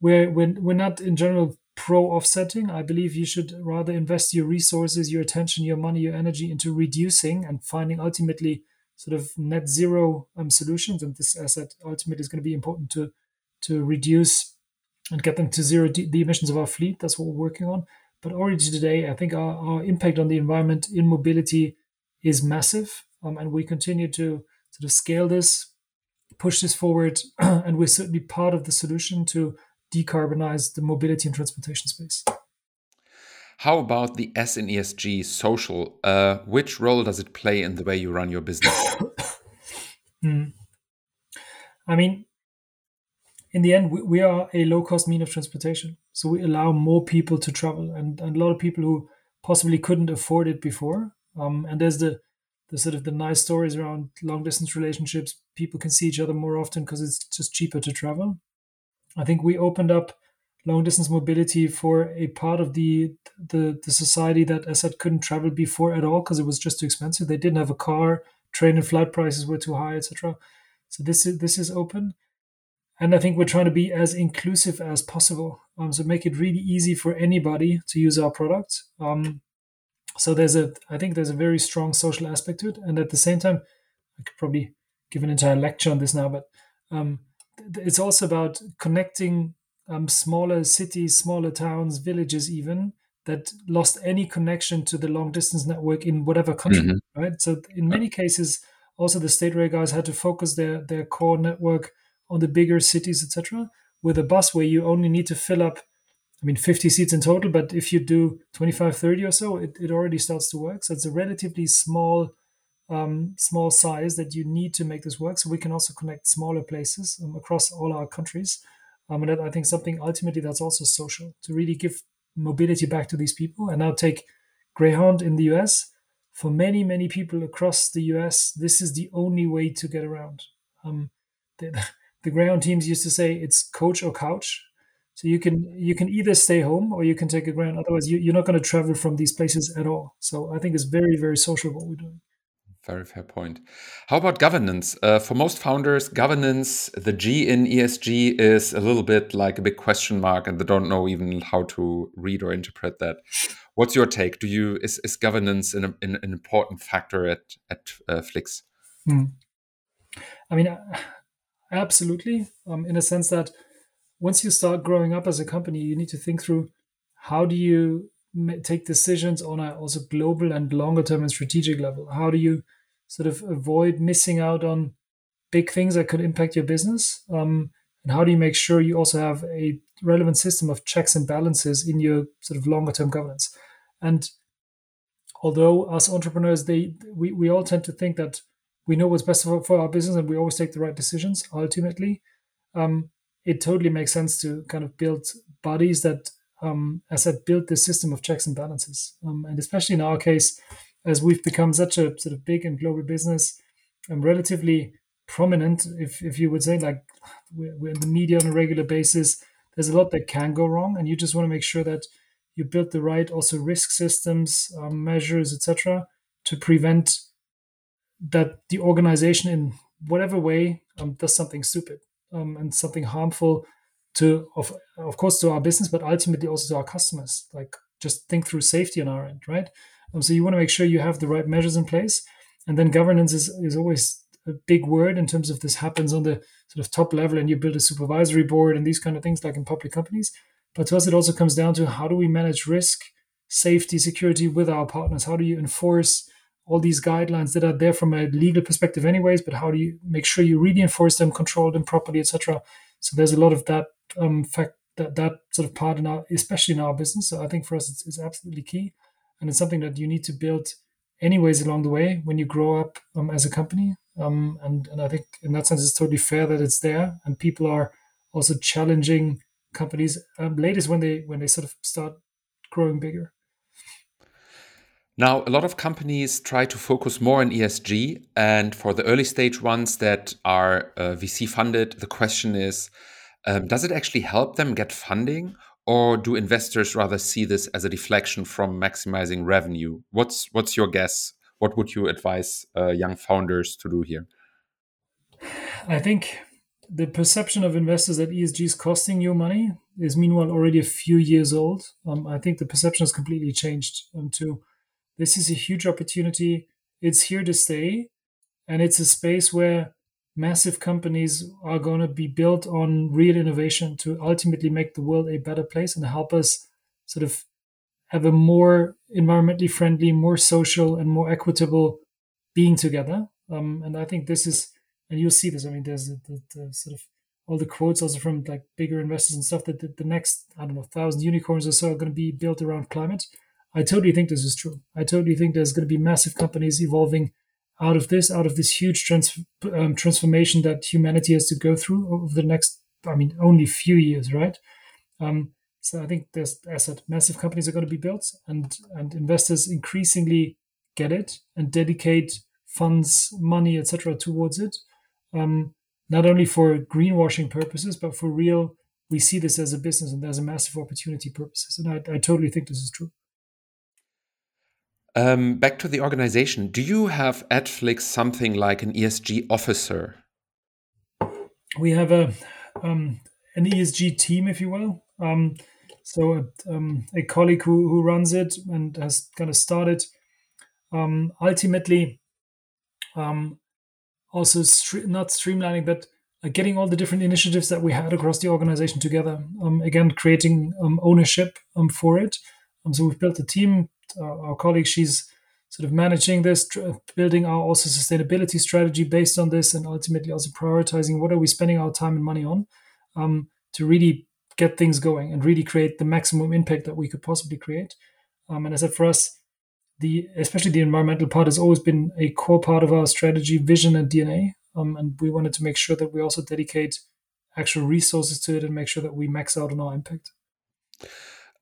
we're we're, we're not in general pro offsetting. I believe you should rather invest your resources, your attention, your money, your energy into reducing and finding ultimately sort of net zero um, solutions. And this asset ultimately is going to be important to to reduce and get them to zero the emissions of our fleet. That's what we're working on. But already today, I think our, our impact on the environment in mobility is massive. Um, and we continue to sort of scale this, push this forward, and we're certainly part of the solution to decarbonize the mobility and transportation space. How about the S in ESG social? Uh, which role does it play in the way you run your business? Hmm. I mean, in the end, we, we are a low cost mean of transportation. So we allow more people to travel and, and a lot of people who possibly couldn't afford it before. Um, and there's the, the sort of the nice stories around long distance relationships. People can see each other more often because it's just cheaper to travel. I think we opened up long distance mobility for a part of the the, the society that as I said couldn't travel before at all because it was just too expensive. They didn't have a car, train and flight prices were too high, etc. So this is this is open and I think we're trying to be as inclusive as possible. Um, so make it really easy for anybody to use our product. Um, so there's a, I think there's a very strong social aspect to it, and at the same time, I could probably give an entire lecture on this now, but um, it's also about connecting um, smaller cities, smaller towns, villages, even that lost any connection to the long distance network in whatever country, mm-hmm. right? So in many cases, also the state rail guys had to focus their their core network on the bigger cities, etc. With a bus where you only need to fill up, I mean, 50 seats in total, but if you do 25, 30 or so, it, it already starts to work. So it's a relatively small um, small size that you need to make this work. So we can also connect smaller places um, across all our countries. Um, and that I think something ultimately that's also social to really give mobility back to these people. And now take Greyhound in the US. For many, many people across the US, this is the only way to get around. Um, the, the Greyhound teams used to say it's coach or couch. So you can you can either stay home or you can take a Greyhound. Otherwise, you, you're not going to travel from these places at all. So I think it's very, very social what we're doing. Very fair point. How about governance? Uh, for most founders, governance, the G in ESG is a little bit like a big question mark, and they don't know even how to read or interpret that. What's your take? Do you is, is governance an, an, an important factor at at uh, Flix? Hmm. I mean, absolutely. Um, in a sense that once you start growing up as a company, you need to think through how do you take decisions on a also global and longer term and strategic level? How do you sort of avoid missing out on big things that could impact your business? Um, and how do you make sure you also have a relevant system of checks and balances in your sort of longer term governance? And although as entrepreneurs, they we, we all tend to think that we know what's best for, for our business and we always take the right decisions ultimately. Um, it totally makes sense to kind of build bodies that um, as I built this system of checks and balances. Um, and especially in our case, as we've become such a sort of big and global business, and um, relatively prominent, if, if you would say, like we're, we're in the media on a regular basis, there's a lot that can go wrong. And you just want to make sure that you build the right also risk systems, um, measures, etc., to prevent that the organization in whatever way um, does something stupid um, and something harmful to of of course to our business, but ultimately also to our customers. Like just think through safety on our end, right? Um, so you want to make sure you have the right measures in place, and then governance is is always a big word in terms of this happens on the sort of top level, and you build a supervisory board and these kind of things like in public companies. But to us, it also comes down to how do we manage risk, safety, security with our partners? How do you enforce all these guidelines that are there from a legal perspective, anyways? But how do you make sure you really enforce them, control them properly, etc.? So there's a lot of that um, fact that that sort of part in our, especially in our business. So I think for us, it's, it's absolutely key, and it's something that you need to build anyways along the way when you grow up um, as a company. Um, and and I think in that sense, it's totally fair that it's there, and people are also challenging companies um, latest when they when they sort of start growing bigger. Now, a lot of companies try to focus more on ESG, and for the early stage ones that are uh, VC funded, the question is um, does it actually help them get funding, or do investors rather see this as a deflection from maximizing revenue? What's what's your guess? What would you advise uh, young founders to do here? I think the perception of investors that ESG is costing you money is meanwhile already a few years old. Um, I think the perception has completely changed um, to this is a huge opportunity. It's here to stay, and it's a space where massive companies are going to be built on real innovation to ultimately make the world a better place and help us sort of have a more environmentally friendly, more social, and more equitable being together. Um, and I think this is, and you'll see this. I mean, there's the, the, the sort of all the quotes also from like bigger investors and stuff that the, the next I don't know thousand unicorns or so are going to be built around climate. I totally think this is true. I totally think there's going to be massive companies evolving out of this, out of this huge trans- um, transformation that humanity has to go through over the next, I mean, only few years, right? Um, so I think there's, as I said, massive companies are going to be built, and and investors increasingly get it and dedicate funds, money, etc., towards it. Um, not only for greenwashing purposes, but for real, we see this as a business and there's a massive opportunity purposes. And I, I totally think this is true. Um, back to the organization. Do you have at Flix something like an ESG officer? We have a um, an ESG team, if you will. Um, so a, um, a colleague who, who runs it and has kind of started. Um, ultimately, um, also not streamlining, but uh, getting all the different initiatives that we had across the organization together. again, creating ownership for it so we've built a team. Our colleague, she's sort of managing this, building our also sustainability strategy based on this, and ultimately also prioritizing what are we spending our time and money on um, to really get things going and really create the maximum impact that we could possibly create. Um, and as I said, for us, the especially the environmental part has always been a core part of our strategy, vision, and DNA. Um, and we wanted to make sure that we also dedicate actual resources to it and make sure that we max out on our impact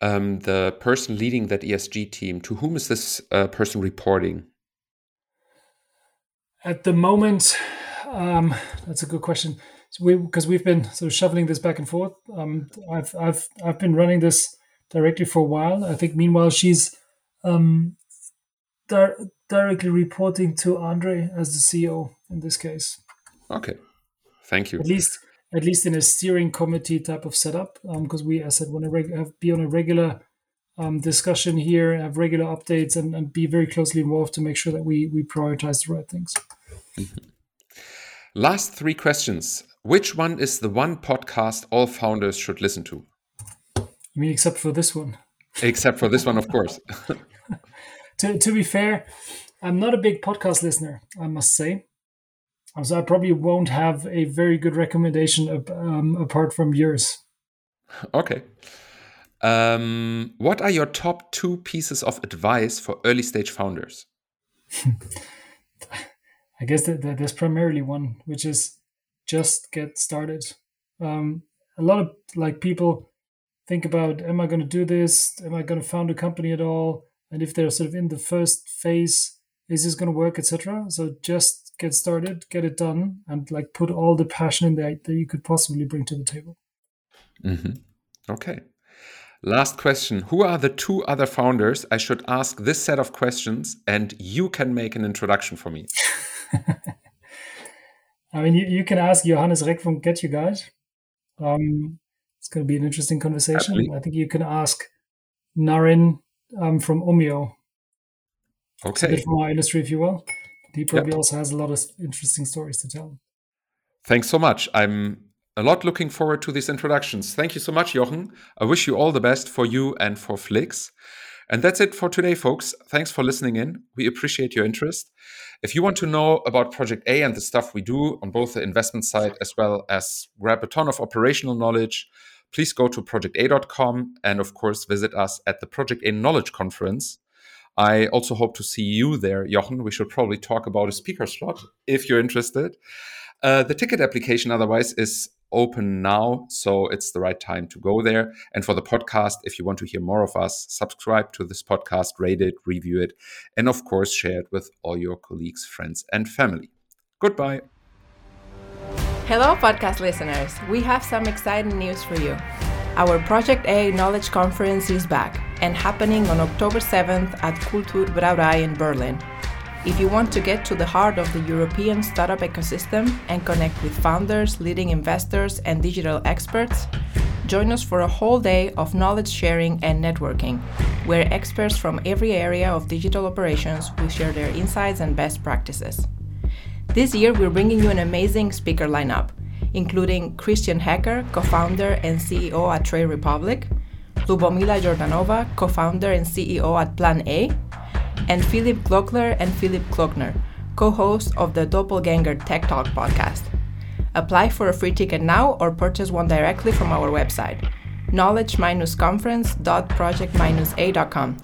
um, the person leading that ESG team, to whom is this uh, person reporting? At the moment, um, that's a good question. So we because we've been sort of shuffling this back and forth. Um, I've I've I've been running this directly for a while. I think meanwhile she's um, di- directly reporting to Andre as the CEO in this case. Okay, thank you. At least at least in a steering committee type of setup, because um, we, as I said, want to reg- have, be on a regular um, discussion here, have regular updates, and, and be very closely involved to make sure that we we prioritize the right things. Mm-hmm. Last three questions. Which one is the one podcast all founders should listen to? You mean except for this one? Except for this one, of course. to, to be fair, I'm not a big podcast listener, I must say. So I probably won't have a very good recommendation um, apart from yours. Okay. Um, what are your top two pieces of advice for early stage founders? I guess that, that, there's primarily one, which is just get started. Um, a lot of like people think about, am I going to do this? Am I going to found a company at all? And if they're sort of in the first phase, is this going to work, etc. So just get started, get it done, and like put all the passion in there that you could possibly bring to the table. Mm-hmm. Okay. Last question. Who are the two other founders I should ask this set of questions and you can make an introduction for me? I mean, you, you can ask Johannes Reck from GetYourGuide. Um, it's going to be an interesting conversation. Absolutely. I think you can ask Naren um, from Omio. Okay. from our industry, if you will he probably yep. also has a lot of interesting stories to tell. Thanks so much. I'm a lot looking forward to these introductions. Thank you so much, Jochen. I wish you all the best for you and for Flix. And that's it for today, folks. Thanks for listening in. We appreciate your interest. If you want to know about Project A and the stuff we do on both the investment side as well as grab a ton of operational knowledge, please go to projecta.com and, of course, visit us at the Project A Knowledge Conference I also hope to see you there, Jochen. We should probably talk about a speaker slot if you're interested. Uh, the ticket application, otherwise, is open now, so it's the right time to go there. And for the podcast, if you want to hear more of us, subscribe to this podcast, rate it, review it, and of course, share it with all your colleagues, friends, and family. Goodbye. Hello, podcast listeners. We have some exciting news for you. Our Project A Knowledge Conference is back and happening on October 7th at Kulturbrauerei in Berlin. If you want to get to the heart of the European startup ecosystem and connect with founders, leading investors, and digital experts, join us for a whole day of knowledge sharing and networking, where experts from every area of digital operations will share their insights and best practices. This year, we're bringing you an amazing speaker lineup including Christian Hecker, co founder and CEO at Trade Republic, Lubomila Jordanova, co founder and CEO at Plan A, and Philip Glockler and Philip Klockner, co hosts of the Doppelganger Tech Talk podcast. Apply for a free ticket now or purchase one directly from our website knowledge-conference.project-a.com